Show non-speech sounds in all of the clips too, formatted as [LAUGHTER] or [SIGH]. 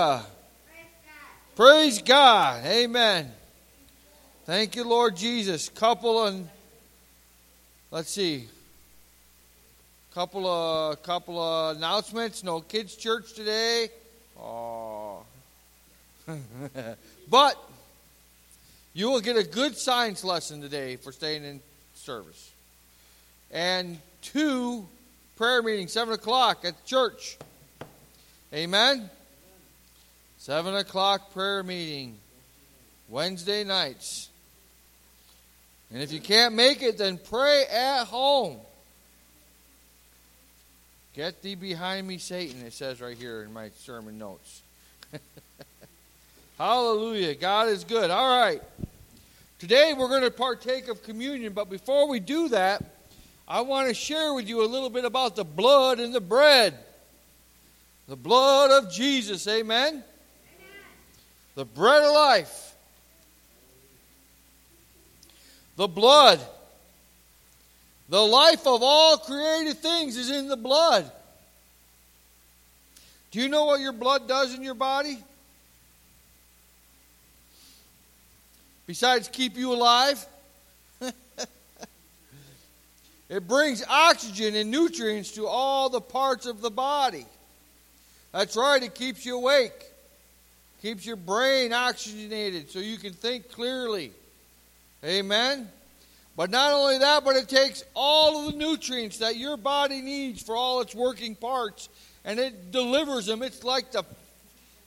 Uh, praise God. Amen. Thank you, Lord Jesus. Couple and let's see. Couple of couple of announcements. No kids church today. Oh. [LAUGHS] but you will get a good science lesson today for staying in service. And two prayer meetings, seven o'clock at the church. Amen. Seven o'clock prayer meeting, Wednesday nights. And if you can't make it, then pray at home. Get thee behind me, Satan, it says right here in my sermon notes. [LAUGHS] Hallelujah. God is good. All right. Today we're going to partake of communion, but before we do that, I want to share with you a little bit about the blood and the bread. The blood of Jesus. Amen. The bread of life. The blood. The life of all created things is in the blood. Do you know what your blood does in your body? Besides keep you alive? [LAUGHS] it brings oxygen and nutrients to all the parts of the body. That's right, it keeps you awake. Keeps your brain oxygenated so you can think clearly. Amen. But not only that, but it takes all of the nutrients that your body needs for all its working parts and it delivers them. It's like the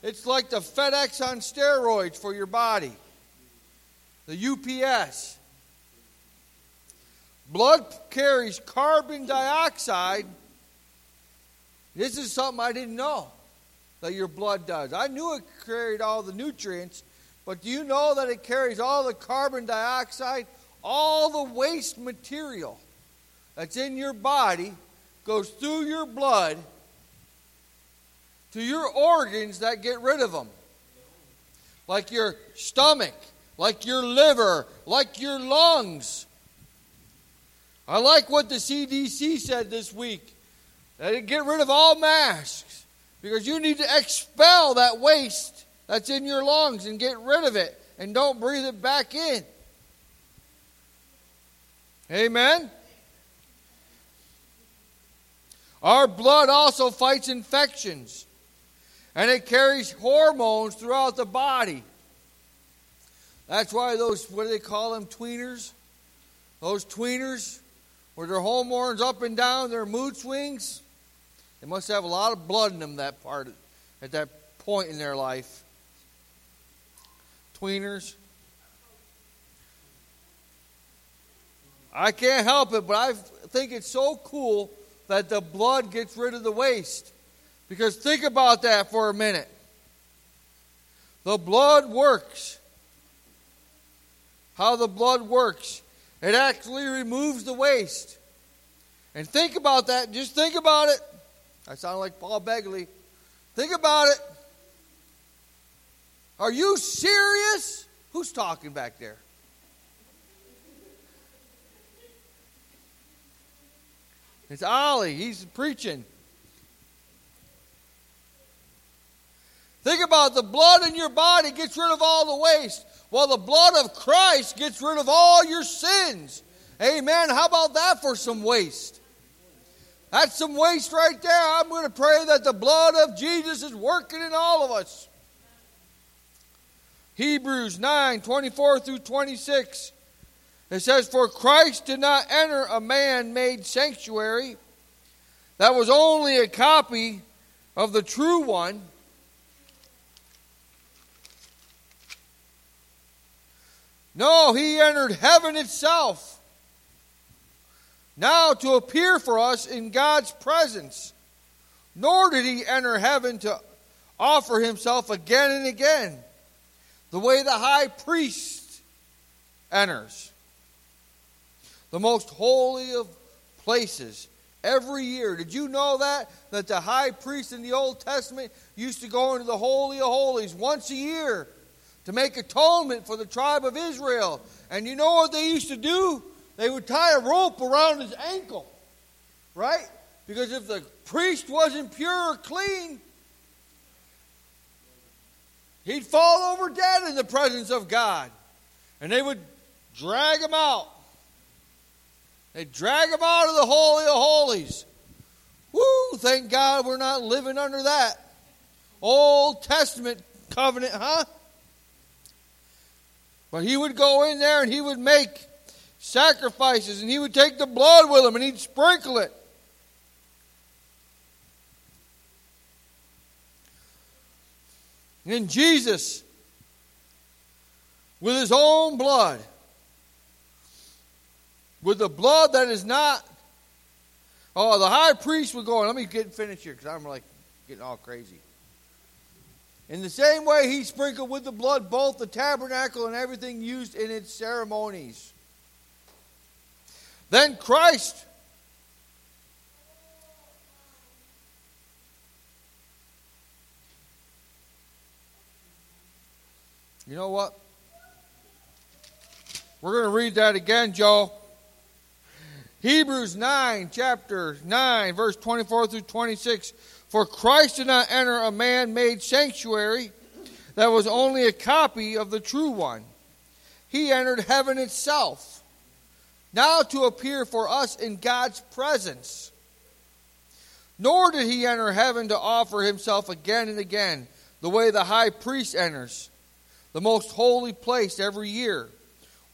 it's like the FedEx on steroids for your body. The UPS. Blood carries carbon dioxide. This is something I didn't know that your blood does. I knew it carried all the nutrients, but do you know that it carries all the carbon dioxide? all the waste material that's in your body goes through your blood to your organs that get rid of them. Like your stomach, like your liver, like your lungs. I like what the CDC said this week that it get rid of all masks because you need to expel that waste that's in your lungs and get rid of it and don't breathe it back in. Amen? Our blood also fights infections, and it carries hormones throughout the body. That's why those, what do they call them, tweeners? Those tweeners, where their hormones up and down, their mood swings, they must have a lot of blood in them that part, at that point in their life. Tweeners. I can't help it, but I think it's so cool that the blood gets rid of the waste. Because think about that for a minute. The blood works. How the blood works. It actually removes the waste. And think about that. Just think about it. I sound like Paul Begley. Think about it. Are you serious? Who's talking back there? It's Ollie. He's preaching. Think about the blood in your body gets rid of all the waste, while the blood of Christ gets rid of all your sins. Amen. How about that for some waste? That's some waste right there. I'm going to pray that the blood of Jesus is working in all of us. Hebrews 9 24 through 26. It says, For Christ did not enter a man made sanctuary. That was only a copy of the true one. No, he entered heaven itself. Now to appear for us in God's presence. Nor did he enter heaven to offer himself again and again, the way the high priest enters the most holy of places every year. Did you know that? That the high priest in the Old Testament used to go into the Holy of Holies once a year to make atonement for the tribe of Israel. And you know what they used to do? They would tie a rope around his ankle, right? Because if the priest wasn't pure or clean, He'd fall over dead in the presence of God. And they would drag him out. They'd drag him out of the Holy of Holies. Woo! Thank God we're not living under that. Old Testament covenant, huh? But he would go in there and he would make sacrifices and he would take the blood with him and he'd sprinkle it. And Jesus, with his own blood, with the blood that is not. Oh, the high priest would go. Let me get finished here because I'm like getting all crazy. In the same way, he sprinkled with the blood both the tabernacle and everything used in its ceremonies. Then Christ You know what? We're going to read that again, Joe. Hebrews 9, chapter 9, verse 24 through 26. For Christ did not enter a man made sanctuary that was only a copy of the true one. He entered heaven itself, now to appear for us in God's presence. Nor did he enter heaven to offer himself again and again, the way the high priest enters the most holy place every year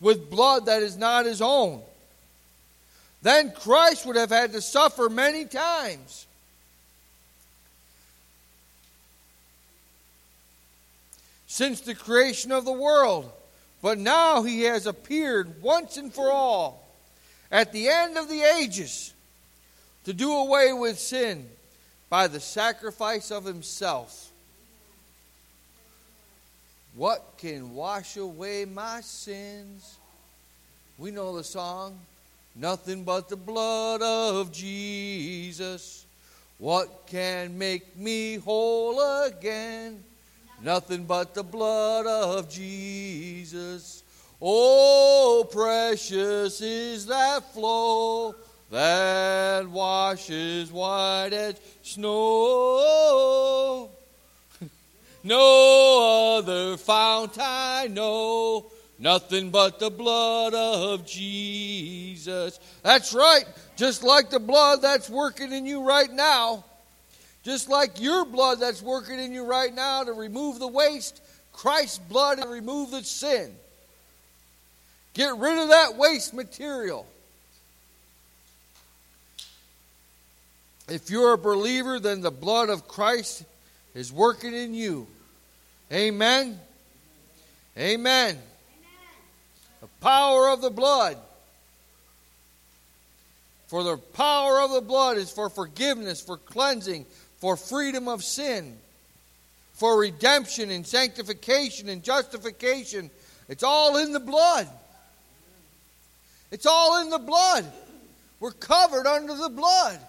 with blood that is not his own. Then Christ would have had to suffer many times. Since the creation of the world. But now he has appeared once and for all at the end of the ages to do away with sin by the sacrifice of himself. What can wash away my sins? We know the song. Nothing but the blood of Jesus. What can make me whole again? Nothing but the blood of Jesus. Oh, precious is that flow that washes white as snow. [LAUGHS] No other fount I know, nothing but the blood of Jesus. That's right, just like the blood that's working in you right now, just like your blood that's working in you right now to remove the waste, Christ's blood to remove the sin. Get rid of that waste material. If you're a believer, then the blood of Christ is working in you. Amen. Amen. The power of the blood. For the power of the blood is for forgiveness, for cleansing, for freedom of sin, for redemption and sanctification and justification. It's all in the blood. It's all in the blood. We're covered under the blood.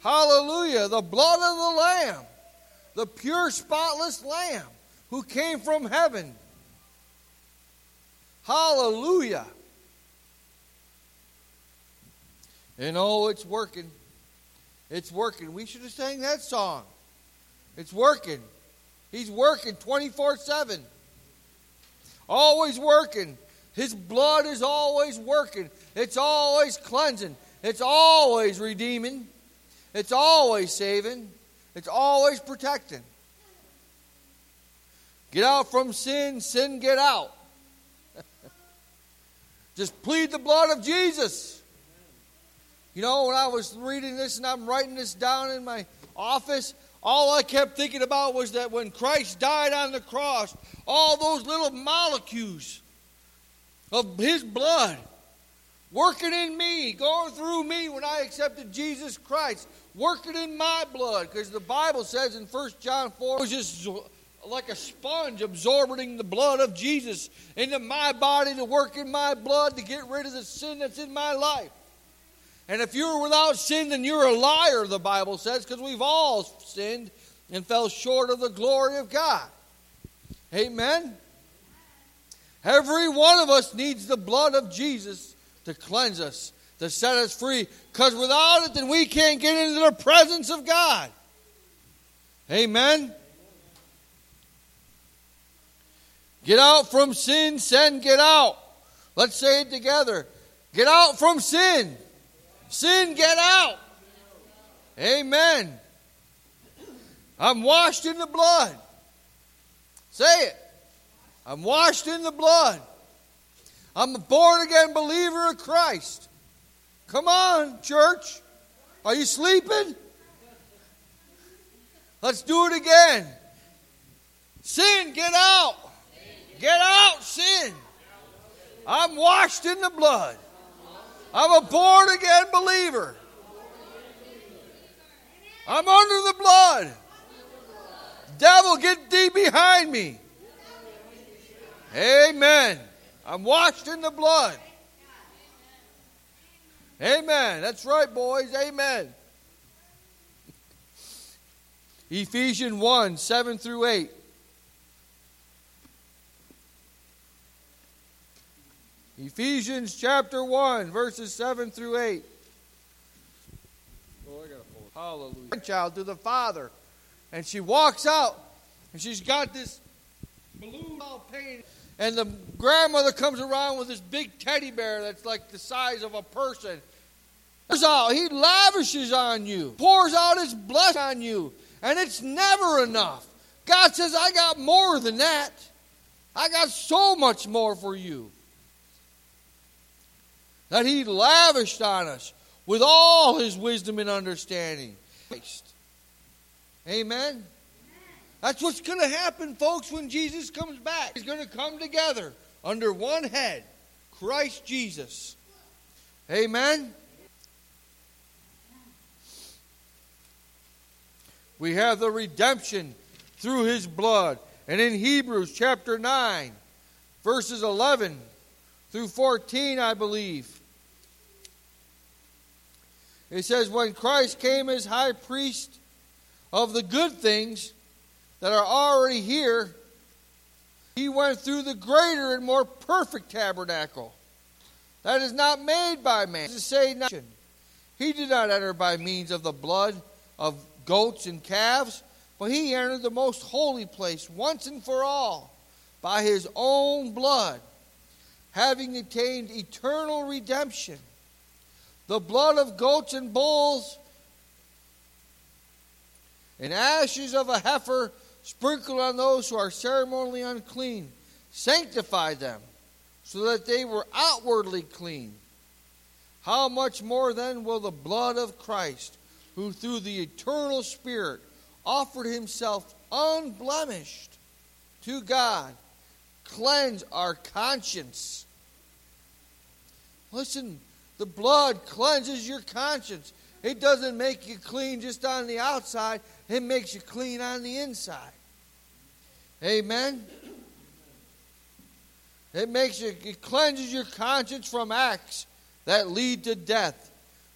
Hallelujah. The blood of the Lamb the pure, spotless Lamb who came from heaven. Hallelujah. And oh, it's working. It's working. We should have sang that song. It's working. He's working 24 7. Always working. His blood is always working. It's always cleansing. It's always redeeming. It's always saving. It's always protecting. Get out from sin, sin get out. [LAUGHS] Just plead the blood of Jesus. You know, when I was reading this and I'm writing this down in my office, all I kept thinking about was that when Christ died on the cross, all those little molecules of his blood working in me, going through me when I accepted Jesus Christ, working in my blood. Because the Bible says in 1 John 4, it was just like a sponge absorbing the blood of Jesus into my body to work in my blood to get rid of the sin that's in my life. And if you're without sin, then you're a liar, the Bible says, because we've all sinned and fell short of the glory of God. Amen? Every one of us needs the blood of Jesus to cleanse us, to set us free. Because without it, then we can't get into the presence of God. Amen. Get out from sin, sin, get out. Let's say it together. Get out from sin. Sin, get out. Amen. I'm washed in the blood. Say it. I'm washed in the blood. I'm a born again believer of Christ. Come on, church. Are you sleeping? Let's do it again. Sin, get out. Get out, sin. I'm washed in the blood. I'm a born again believer. I'm under the blood. Devil, get thee behind me. Amen. I'm washed in the blood. Amen. That's right, boys. Amen. [LAUGHS] Ephesians 1 7 through 8. Ephesians chapter 1, verses 7 through 8. Oh, I gotta pull it. Hallelujah. Child to the father. And she walks out, and she's got this balloon all painted. And the grandmother comes around with this big teddy bear that's like the size of a person. Out. He lavishes on you, pours out his blessing on you, and it's never enough. God says, I got more than that. I got so much more for you. That He lavished on us with all His wisdom and understanding. Amen. That's what's going to happen, folks, when Jesus comes back. He's going to come together under one head Christ Jesus. Amen. We have the redemption through his blood. And in Hebrews chapter 9, verses 11 through 14, I believe, it says, When Christ came as high priest of the good things, that are already here, he went through the greater and more perfect tabernacle that is not made by man. To say nothing. He did not enter by means of the blood of goats and calves, but he entered the most holy place once and for all by his own blood, having attained eternal redemption. The blood of goats and bulls and ashes of a heifer sprinkled on those who are ceremonially unclean, sanctify them, so that they were outwardly clean. How much more then will the blood of Christ, who through the eternal Spirit offered himself unblemished to God, cleanse our conscience? Listen, the blood cleanses your conscience. It doesn't make you clean just on the outside, it makes you clean on the inside. Amen. It makes you, it cleanses your conscience from acts that lead to death,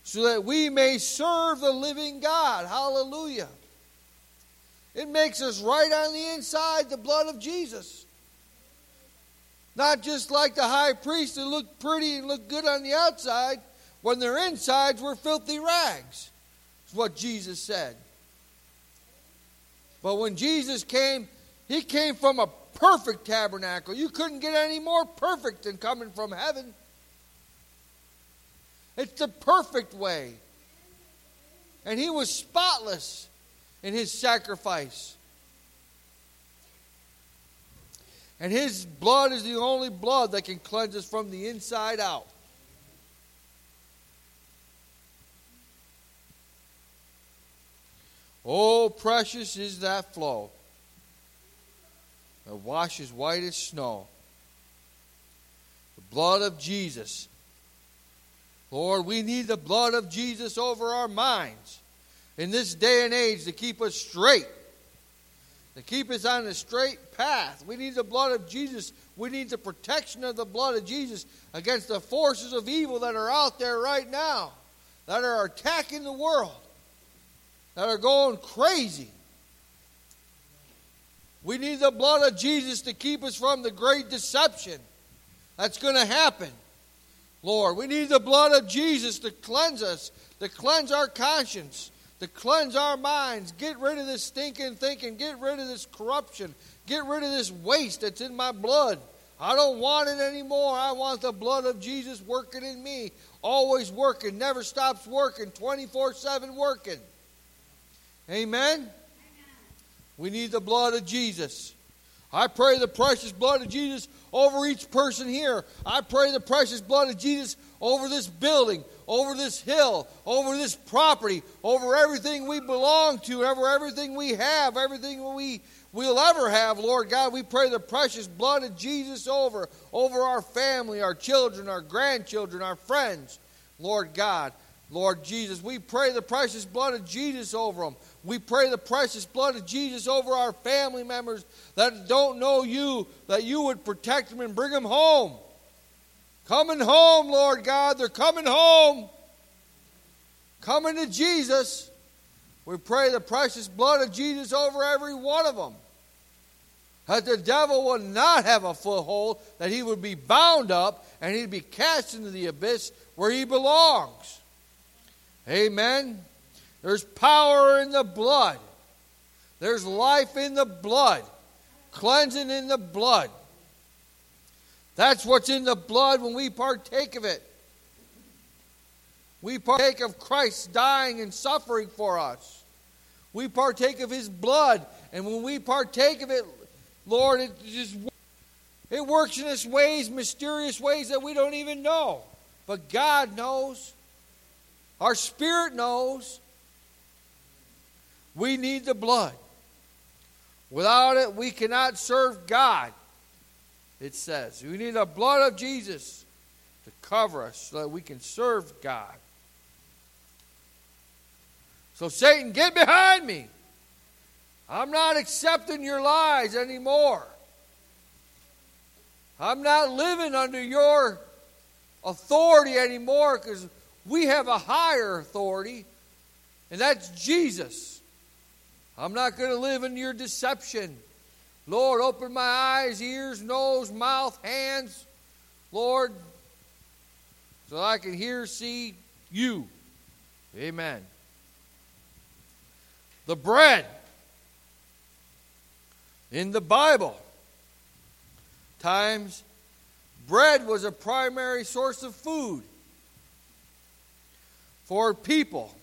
so that we may serve the living God. Hallelujah. It makes us right on the inside, the blood of Jesus. Not just like the high priest that looked pretty and looked good on the outside, when their insides were filthy rags. Is what Jesus said. But when Jesus came, he came from a perfect tabernacle. You couldn't get any more perfect than coming from heaven. It's the perfect way. And he was spotless in his sacrifice. And his blood is the only blood that can cleanse us from the inside out. Oh, precious is that flow that washes white as snow. The blood of Jesus. Lord, we need the blood of Jesus over our minds in this day and age to keep us straight, to keep us on the straight path. We need the blood of Jesus. We need the protection of the blood of Jesus against the forces of evil that are out there right now, that are attacking the world, that are going crazy. We need the blood of Jesus to keep us from the great deception that's going to happen. Lord, we need the blood of Jesus to cleanse us, to cleanse our conscience, to cleanse our minds, get rid of this stinking thinking, get rid of this corruption, get rid of this waste that's in my blood. I don't want it anymore. I want the blood of Jesus working in me, always working, never stops working, 24 7 working. Amen? We need the blood of Jesus. I pray the precious blood of Jesus over each person here. I pray the precious blood of Jesus over this building, over this hill, over this property, over everything we belong to, over everything we have, everything we we'll ever have, Lord God. We pray the precious blood of Jesus over over our family, our children, our grandchildren, our friends. Lord God, Lord Jesus, we pray the precious blood of Jesus over them. We pray the precious blood of Jesus over our family members that don't know you, that you would protect them and bring them home. Coming home, Lord God. They're coming home. Coming to Jesus. We pray the precious blood of Jesus over every one of them. That the devil will not have a foothold, that he would be bound up and he'd be cast into the abyss where he belongs. Amen. There's power in the blood. There's life in the blood. Cleansing in the blood. That's what's in the blood when we partake of it. We partake of Christ dying and suffering for us. We partake of his blood. And when we partake of it, Lord, it just it works in us ways, mysterious ways that we don't even know. But God knows. Our spirit knows. We need the blood. Without it, we cannot serve God it says. We need the blood of Jesus to cover us so that we can serve God. So, Satan, get behind me. I'm not accepting your lies anymore. I'm not living under your authority anymore because we have a higher authority, and that's Jesus. I'm not going to live in your deception. Lord, open my eyes, ears, nose, mouth, hands, Lord, so I can hear, see you. Amen. The bread in the Bible. Times bread was a primary source of food for people.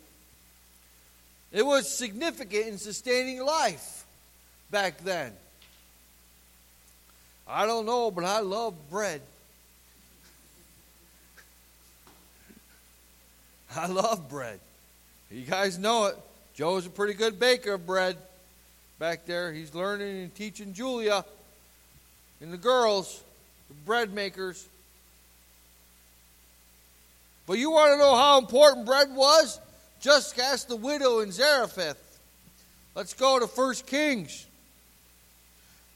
It was significant in sustaining life back then. I don't know, but I love bread. [LAUGHS] I love bread. You guys know it. Joe's a pretty good baker of bread back there. He's learning and teaching Julia and the girls, the bread makers. But you want to know how important bread was? Just ask the widow in Zarephath. Let's go to 1 Kings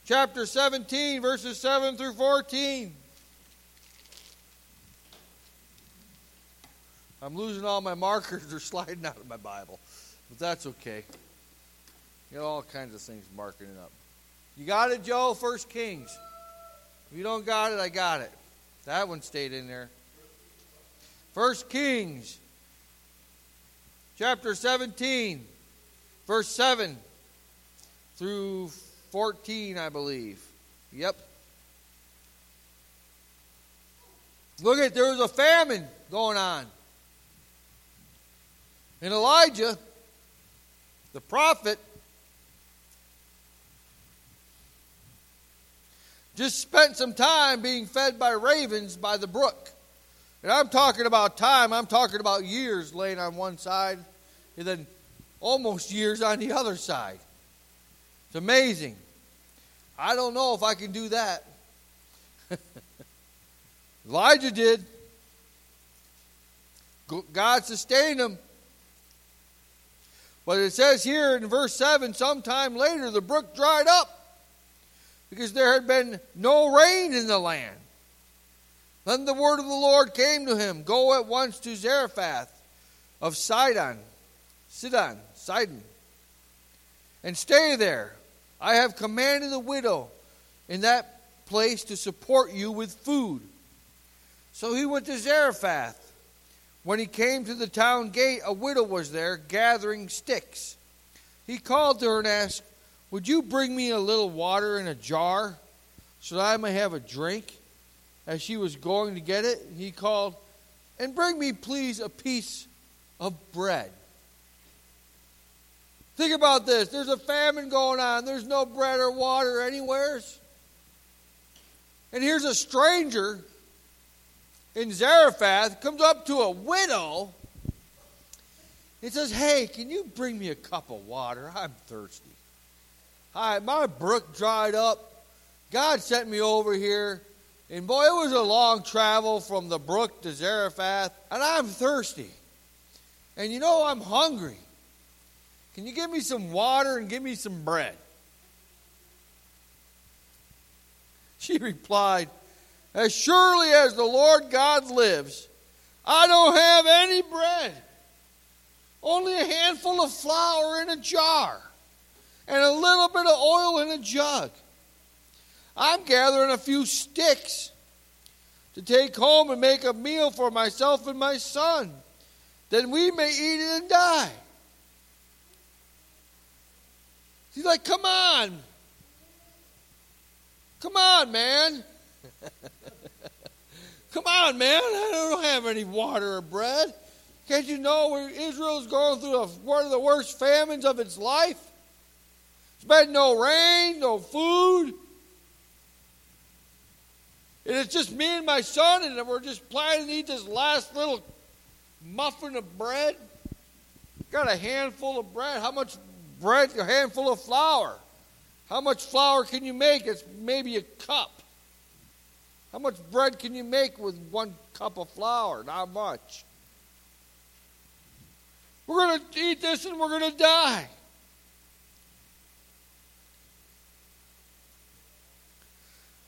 chapter 17, verses 7 through 14. I'm losing all my markers. They're sliding out of my Bible. But that's okay. Got all kinds of things marking it up. You got it, Joe? First Kings. If you don't got it, I got it. That one stayed in there. First Kings, chapter 17, verse 7 through 14, I believe. Yep. Look at there was a famine going on. And Elijah, the prophet, just spent some time being fed by ravens by the brook. And I'm talking about time, I'm talking about years laying on one side and then almost years on the other side. It's amazing. I don't know if I can do that. [LAUGHS] Elijah did. God sustained him. But it says here in verse 7 sometime later the brook dried up because there had been no rain in the land. Then the word of the Lord came to him Go at once to Zarephath of Sidon, Sidon, Sidon, and stay there. I have commanded the widow in that place to support you with food. So he went to Zarephath. When he came to the town gate, a widow was there gathering sticks. He called to her and asked, Would you bring me a little water in a jar so that I may have a drink? As she was going to get it, he called, And bring me, please, a piece of bread. Think about this. There's a famine going on. There's no bread or water anywheres. And here's a stranger in Zarephath comes up to a widow. He says, Hey, can you bring me a cup of water? I'm thirsty. Hi, my brook dried up. God sent me over here. And boy, it was a long travel from the brook to Zarephath. And I'm thirsty. And you know, I'm hungry. Can you give me some water and give me some bread? She replied, As surely as the Lord God lives, I don't have any bread, only a handful of flour in a jar and a little bit of oil in a jug. I'm gathering a few sticks to take home and make a meal for myself and my son. Then we may eat it and die. He's like, come on. Come on, man. [LAUGHS] come on, man. I don't have any water or bread. Can't you know Israel's going through one of the worst famines of its life? There's been no rain, no food. And it's just me and my son, and we're just planning to eat this last little muffin of bread. Got a handful of bread. How much bread, a handful of flour. How much flour can you make? It's maybe a cup. How much bread can you make with one cup of flour? Not much. We're going to eat this and we're going to die.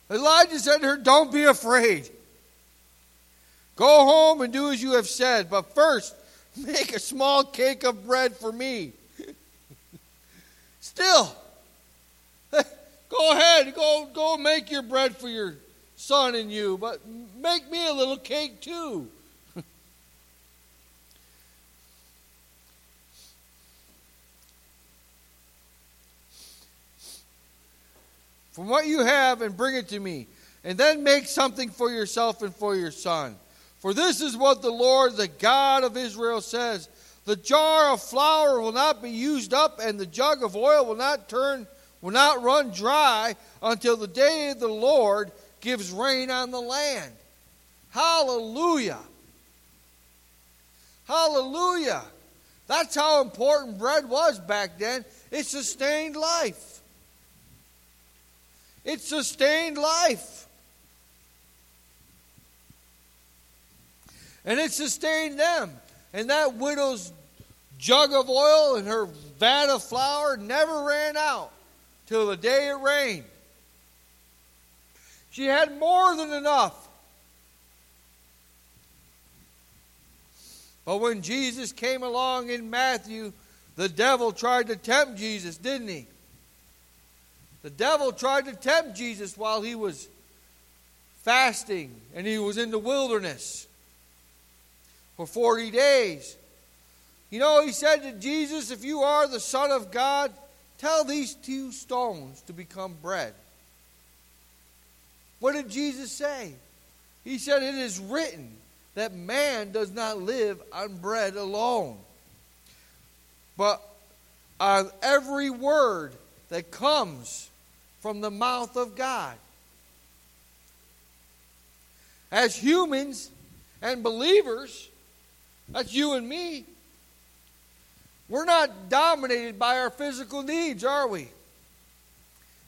Elijah said to her, Don't be afraid. Go home and do as you have said, but first [LAUGHS] make a small cake of bread for me Still, go ahead, go go make your bread for your son and you, but make me a little cake too. [LAUGHS] From what you have and bring it to me, and then make something for yourself and for your son. For this is what the Lord, the God of Israel, says the jar of flour will not be used up, and the jug of oil will not turn, will not run dry until the day of the Lord gives rain on the land. Hallelujah. Hallelujah. That's how important bread was back then. It sustained life. It sustained life. And it sustained them. And that widow's jug of oil and her vat of flour never ran out till the day it rained. She had more than enough. But when Jesus came along in Matthew, the devil tried to tempt Jesus, didn't he? The devil tried to tempt Jesus while he was fasting and he was in the wilderness for 40 days. You know, he said to Jesus, If you are the Son of God, tell these two stones to become bread. What did Jesus say? He said, It is written that man does not live on bread alone, but on every word that comes from the mouth of God. As humans and believers, that's you and me. We're not dominated by our physical needs, are we?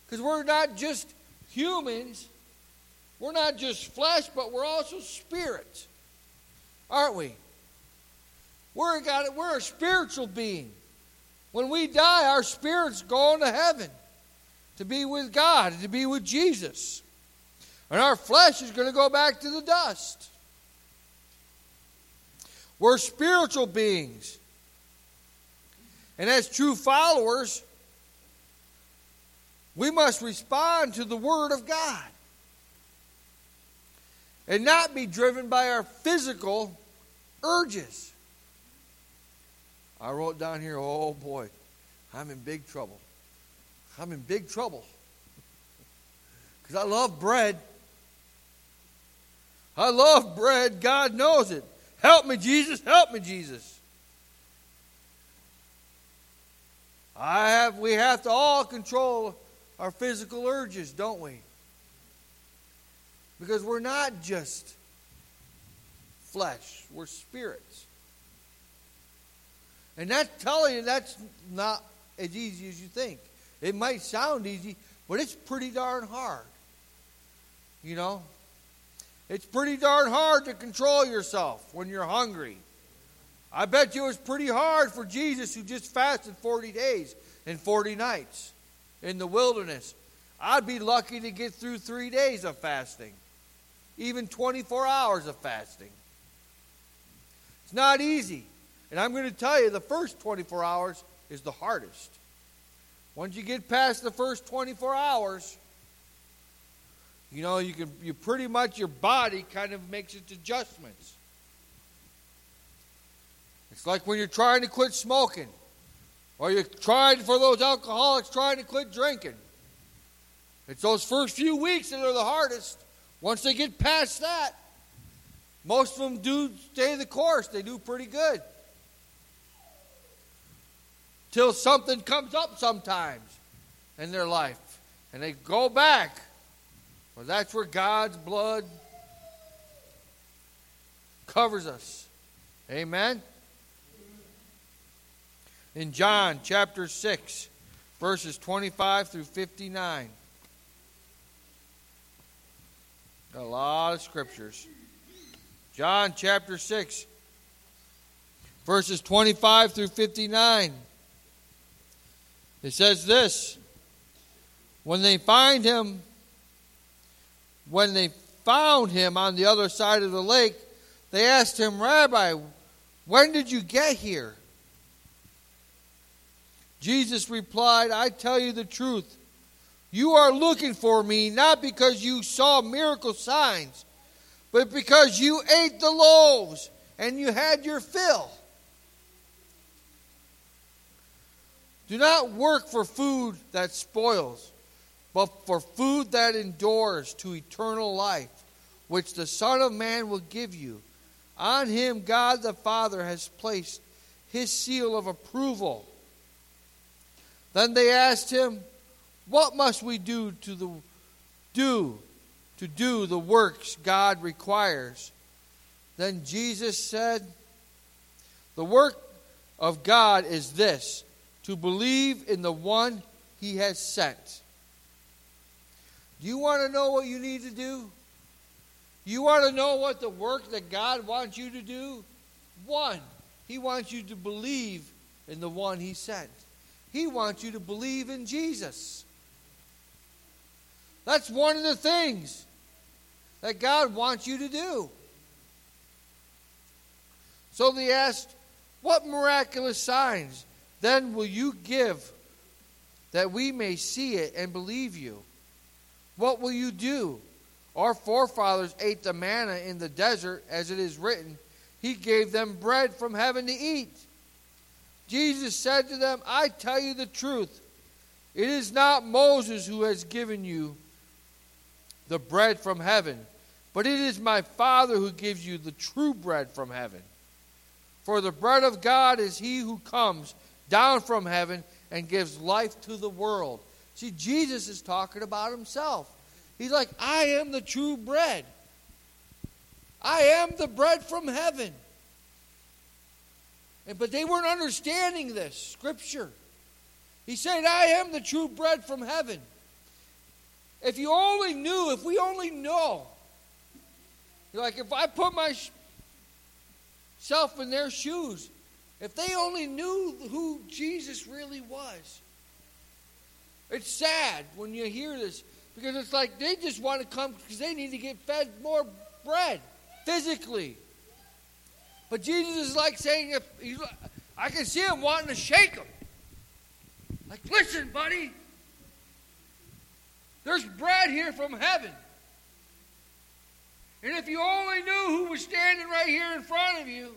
Because we're not just humans. We're not just flesh, but we're also spirits, aren't we? We're, got, we're a spiritual being. When we die, our spirits go into heaven to be with God, to be with Jesus. And our flesh is going to go back to the dust. We're spiritual beings. And as true followers, we must respond to the Word of God and not be driven by our physical urges. I wrote down here, oh boy, I'm in big trouble. I'm in big trouble. Because I love bread. I love bread. God knows it. Help me, Jesus. Help me, Jesus. I have we have to all control our physical urges, don't we? Because we're not just flesh, we're spirits. And that's telling you that's not as easy as you think. It might sound easy, but it's pretty darn hard. You know? It's pretty darn hard to control yourself when you're hungry. I bet you it was pretty hard for Jesus who just fasted 40 days and 40 nights in the wilderness. I'd be lucky to get through three days of fasting, even 24 hours of fasting. It's not easy. And I'm going to tell you, the first 24 hours is the hardest. Once you get past the first 24 hours, you know, you can you pretty much your body kind of makes its adjustments. It's like when you're trying to quit smoking, or you're trying for those alcoholics trying to quit drinking. It's those first few weeks that are the hardest. Once they get past that, most of them do stay the course. They do pretty good. Till something comes up sometimes in their life and they go back. Well, that's where God's blood covers us. Amen. In John chapter 6, verses 25 through 59. A lot of scriptures. John chapter 6, verses 25 through 59. It says this When they find him, when they found him on the other side of the lake, they asked him, Rabbi, when did you get here? Jesus replied, I tell you the truth. You are looking for me not because you saw miracle signs, but because you ate the loaves and you had your fill. Do not work for food that spoils, but for food that endures to eternal life, which the Son of Man will give you. On him God the Father has placed his seal of approval. Then they asked him, What must we do to the do to do the works God requires? Then Jesus said, The work of God is this to believe in the one he has sent. You want to know what you need to do? You want to know what the work that God wants you to do? One, he wants you to believe in the one he sent. He wants you to believe in Jesus. That's one of the things that God wants you to do. So they asked, What miraculous signs then will you give that we may see it and believe you? What will you do? Our forefathers ate the manna in the desert, as it is written, He gave them bread from heaven to eat. Jesus said to them, I tell you the truth. It is not Moses who has given you the bread from heaven, but it is my Father who gives you the true bread from heaven. For the bread of God is he who comes down from heaven and gives life to the world. See, Jesus is talking about himself. He's like, I am the true bread. I am the bread from heaven. And, but they weren't understanding this scripture. He said, I am the true bread from heaven. If you only knew, if we only know, like if I put myself in their shoes, if they only knew who Jesus really was. It's sad when you hear this because it's like they just want to come because they need to get fed more bread physically. But Jesus is like saying, if he's, I can see him wanting to shake them. Like, listen, buddy, there's bread here from heaven. And if you only knew who was standing right here in front of you,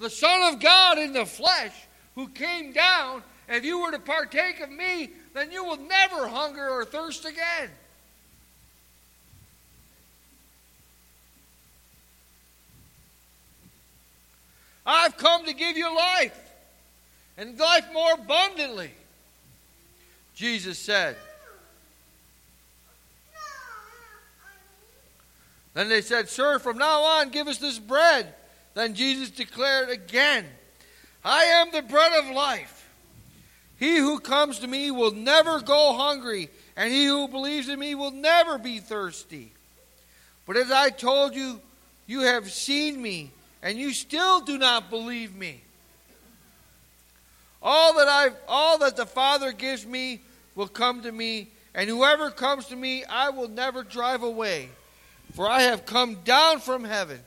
the Son of God in the flesh, who came down, if you were to partake of me, then you will never hunger or thirst again. I've come to give you life, and life more abundantly. Jesus said. Then they said, Sir, from now on, give us this bread. Then Jesus declared again, I am the bread of life. He who comes to me will never go hungry, and he who believes in me will never be thirsty. But as I told you, you have seen me, and you still do not believe me. All that I all that the Father gives me will come to me, and whoever comes to me I will never drive away. For I have come down from heaven,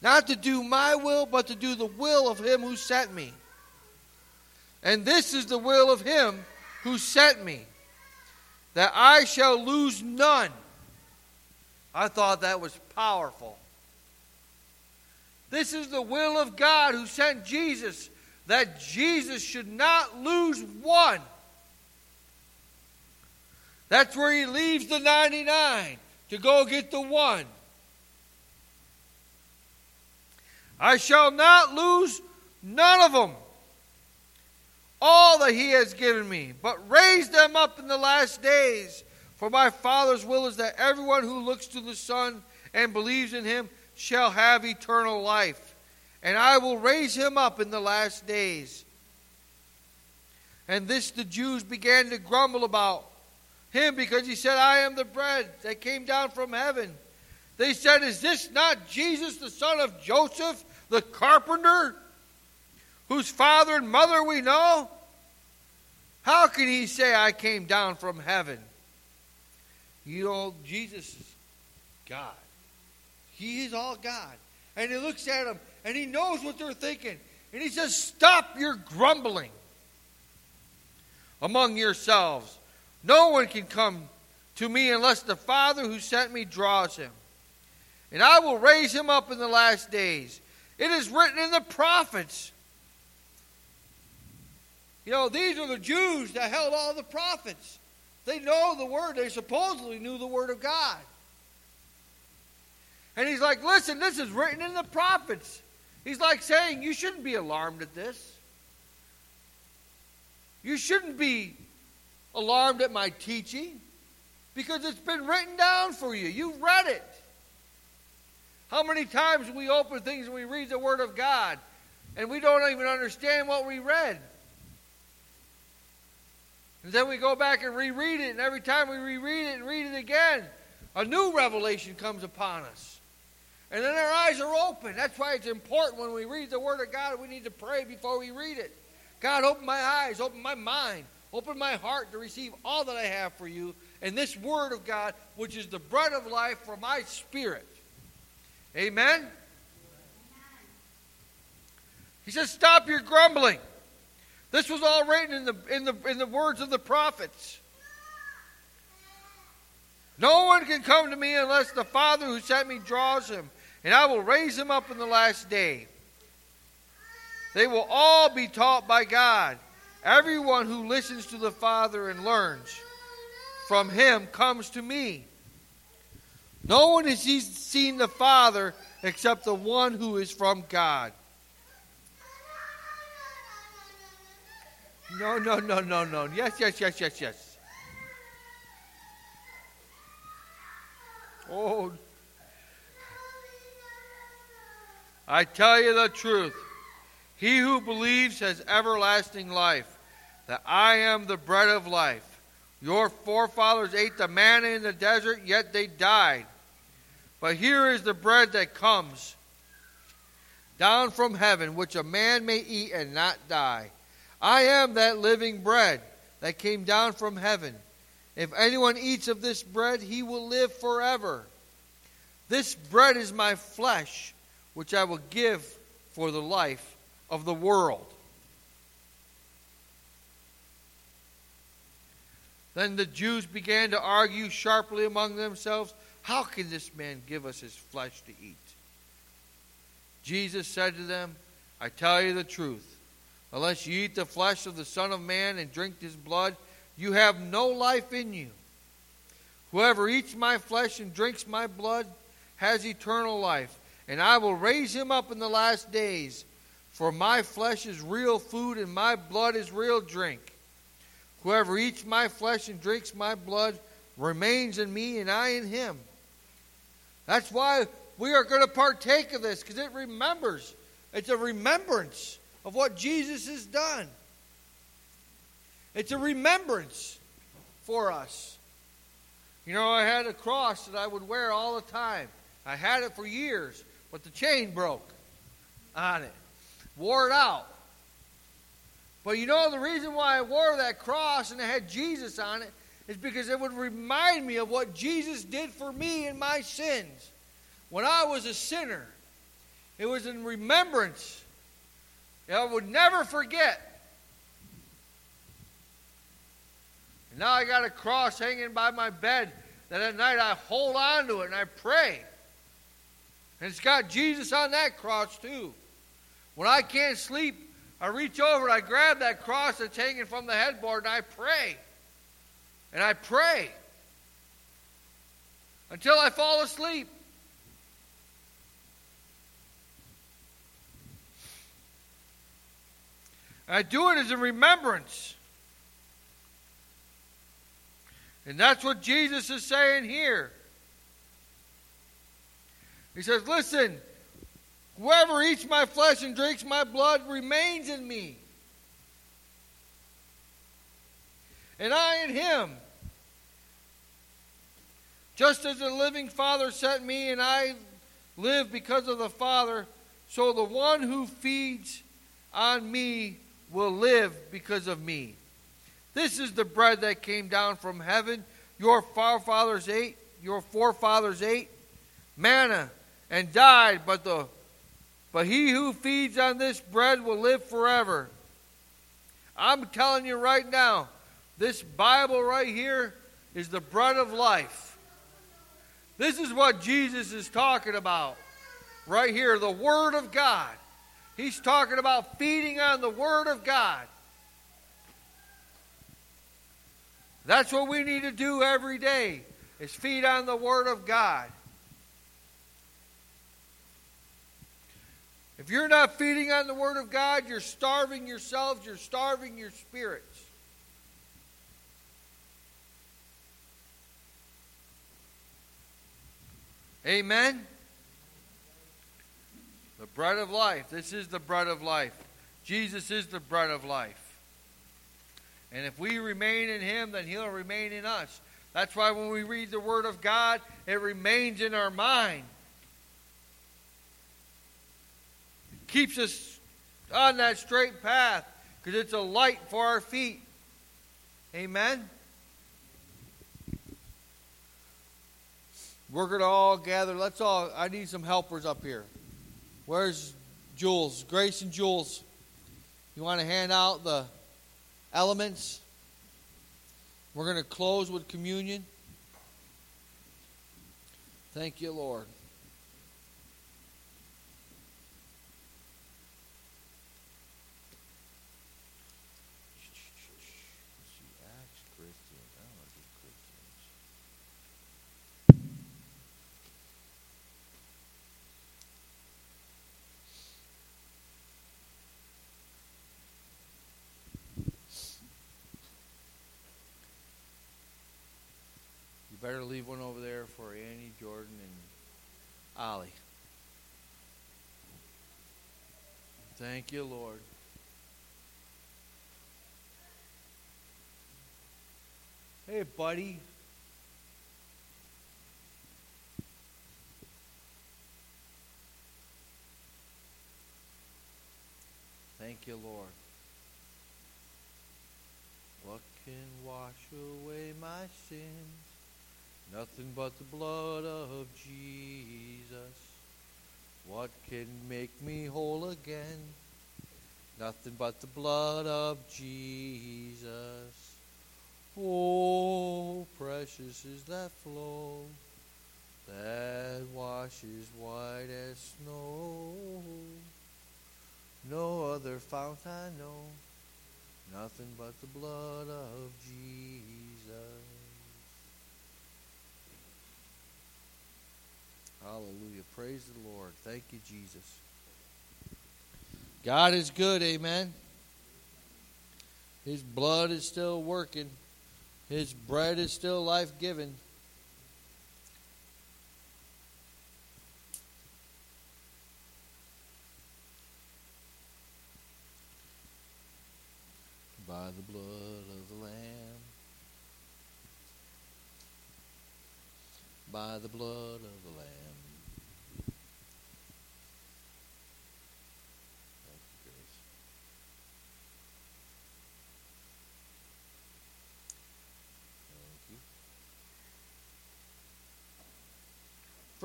not to do my will, but to do the will of him who sent me. And this is the will of him who sent me, that I shall lose none. I thought that was powerful. This is the will of God who sent Jesus, that Jesus should not lose one. That's where he leaves the 99 to go get the one. I shall not lose none of them, all that he has given me, but raise them up in the last days. For my Father's will is that everyone who looks to the Son and believes in him shall have eternal life, and I will raise him up in the last days. And this the Jews began to grumble about him because he said, I am the bread that came down from heaven. They said, Is this not Jesus, the son of Joseph, the carpenter, whose father and mother we know? How can he say, I came down from heaven? You know, Jesus is God. He is all God. And he looks at them and he knows what they're thinking. And he says, Stop your grumbling among yourselves. No one can come to me unless the Father who sent me draws him. And I will raise him up in the last days. It is written in the prophets. You know, these are the Jews that held all the prophets. They know the word. They supposedly knew the word of God. And he's like, listen, this is written in the prophets. He's like saying, you shouldn't be alarmed at this. You shouldn't be alarmed at my teaching because it's been written down for you. You've read it. How many times we open things and we read the Word of God and we don't even understand what we read? And then we go back and reread it, and every time we reread it and read it again, a new revelation comes upon us. And then our eyes are open. That's why it's important when we read the Word of God, we need to pray before we read it. God, open my eyes, open my mind, open my heart to receive all that I have for you and this Word of God, which is the bread of life for my spirit. Amen? He says, Stop your grumbling. This was all written in the, in the, in the words of the prophets. No one can come to me unless the Father who sent me draws him and I will raise him up in the last day. They will all be taught by God. Everyone who listens to the Father and learns from him comes to me. No one has seen the Father except the one who is from God. No, no, no, no, no. Yes, yes, yes, yes, yes. Oh, I tell you the truth. He who believes has everlasting life, that I am the bread of life. Your forefathers ate the manna in the desert, yet they died. But here is the bread that comes down from heaven, which a man may eat and not die. I am that living bread that came down from heaven. If anyone eats of this bread, he will live forever. This bread is my flesh which I will give for the life of the world. Then the Jews began to argue sharply among themselves How can this man give us his flesh to eat? Jesus said to them, I tell you the truth. Unless you eat the flesh of the Son of Man and drink his blood, you have no life in you. Whoever eats my flesh and drinks my blood has eternal life, and I will raise him up in the last days. For my flesh is real food, and my blood is real drink. Whoever eats my flesh and drinks my blood remains in me, and I in him. That's why we are going to partake of this, because it remembers. It's a remembrance of what Jesus has done. It's a remembrance for us. You know, I had a cross that I would wear all the time. I had it for years, but the chain broke on it wore it out. But you know the reason why I wore that cross and it had Jesus on it is because it would remind me of what Jesus did for me in my sins. When I was a sinner, it was in remembrance. I would never forget. And now I got a cross hanging by my bed that at night I hold on to it and I pray. And it's got Jesus on that cross too. When I can't sleep, I reach over and I grab that cross that's hanging from the headboard and I pray. And I pray until I fall asleep. And I do it as a remembrance. And that's what Jesus is saying here. He says, Listen, Whoever eats my flesh and drinks my blood remains in me. And I in him. Just as the living Father sent me, and I live because of the Father, so the one who feeds on me will live because of me. This is the bread that came down from heaven. Your forefathers ate, your forefathers ate manna and died, but the but he who feeds on this bread will live forever. I'm telling you right now, this Bible right here is the bread of life. This is what Jesus is talking about right here the Word of God. He's talking about feeding on the Word of God. That's what we need to do every day is feed on the Word of God. If you're not feeding on the Word of God, you're starving yourselves, you're starving your spirits. Amen? Bread of life. This is the bread of life. Jesus is the bread of life. And if we remain in Him, then He'll remain in us. That's why when we read the Word of God, it remains in our mind. keeps us on that straight path because it's a light for our feet. Amen. We're going to all gather. Let's all, I need some helpers up here. Where's Jules? Grace and Jules. You want to hand out the elements? We're going to close with communion. Thank you, Lord. Better leave one over there for Annie, Jordan, and Ollie. Thank you, Lord. Hey, buddy. Thank you, Lord. What can wash away my sins? Nothing but the blood of Jesus. What can make me whole again? Nothing but the blood of Jesus. Oh, precious is that flow that washes white as snow. No other fount I know, nothing but the blood of Jesus. Hallelujah. Praise the Lord. Thank you, Jesus. God is good, amen. His blood is still working. His bread is still life giving. By the blood of the Lamb, by the blood of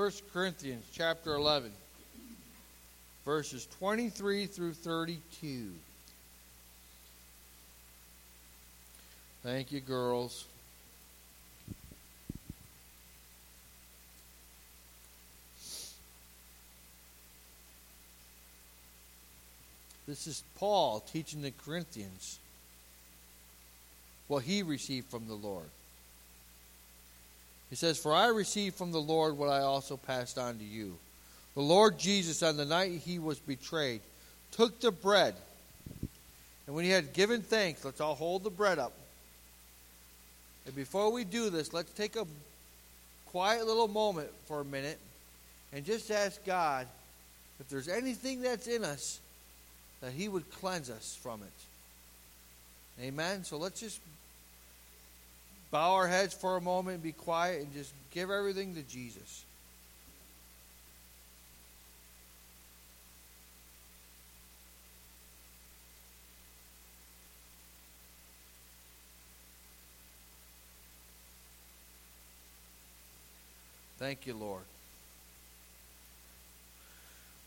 the Lamb. First Corinthians chapter 11, verses 23 through 32. Thank you, girls. This is Paul teaching the Corinthians what he received from the Lord. He says, For I received from the Lord what I also passed on to you. The Lord Jesus, on the night he was betrayed, took the bread. And when he had given thanks, let's all hold the bread up. And before we do this, let's take a quiet little moment for a minute and just ask God if there's anything that's in us that he would cleanse us from it. Amen. So let's just bow our heads for a moment and be quiet and just give everything to Jesus. Thank you, Lord.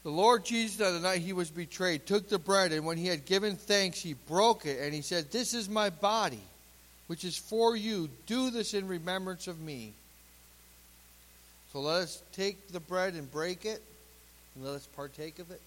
The Lord Jesus, on the night he was betrayed, took the bread, and when he had given thanks, he broke it, and he said, This is my body which is for you. Do this in remembrance of me. So let us take the bread and break it, and let us partake of it.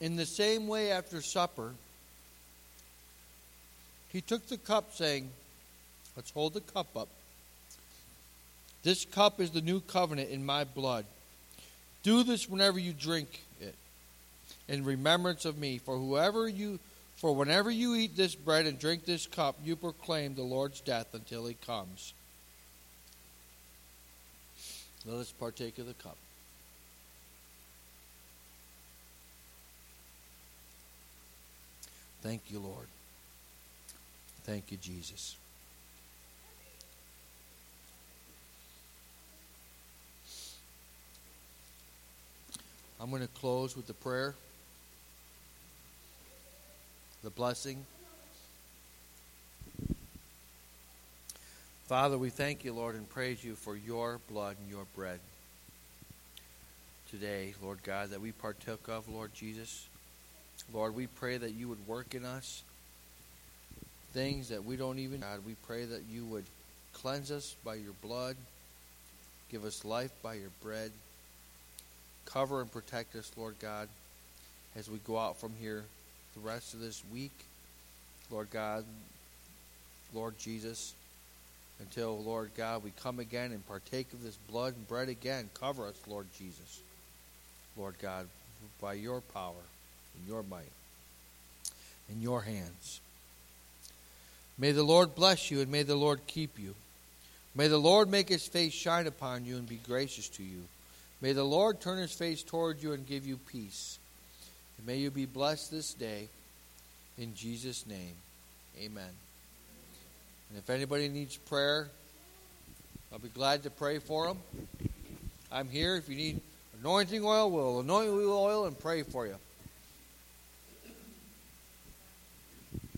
In the same way, after supper, he took the cup, saying, Let's hold the cup up. This cup is the new covenant in my blood. Do this whenever you drink it, in remembrance of me. For whoever you for whenever you eat this bread and drink this cup, you proclaim the Lord's death until he comes. Let us partake of the cup. Thank you, Lord. Thank you, Jesus. I'm going to close with the prayer, the blessing. Father, we thank you, Lord, and praise you for your blood and your bread today, Lord God, that we partook of, Lord Jesus. Lord, we pray that you would work in us things that we don't even God, we pray that you would cleanse us by your blood, give us life by your bread, cover and protect us, Lord God, as we go out from here the rest of this week. Lord God, Lord Jesus, until, Lord God, we come again and partake of this blood and bread again. Cover us, Lord Jesus. Lord God, by your power in your might, in your hands. May the Lord bless you, and may the Lord keep you. May the Lord make his face shine upon you and be gracious to you. May the Lord turn his face toward you and give you peace. And may you be blessed this day. In Jesus' name, amen. And if anybody needs prayer, I'll be glad to pray for them. I'm here. If you need anointing oil, we'll anoint you with oil and pray for you.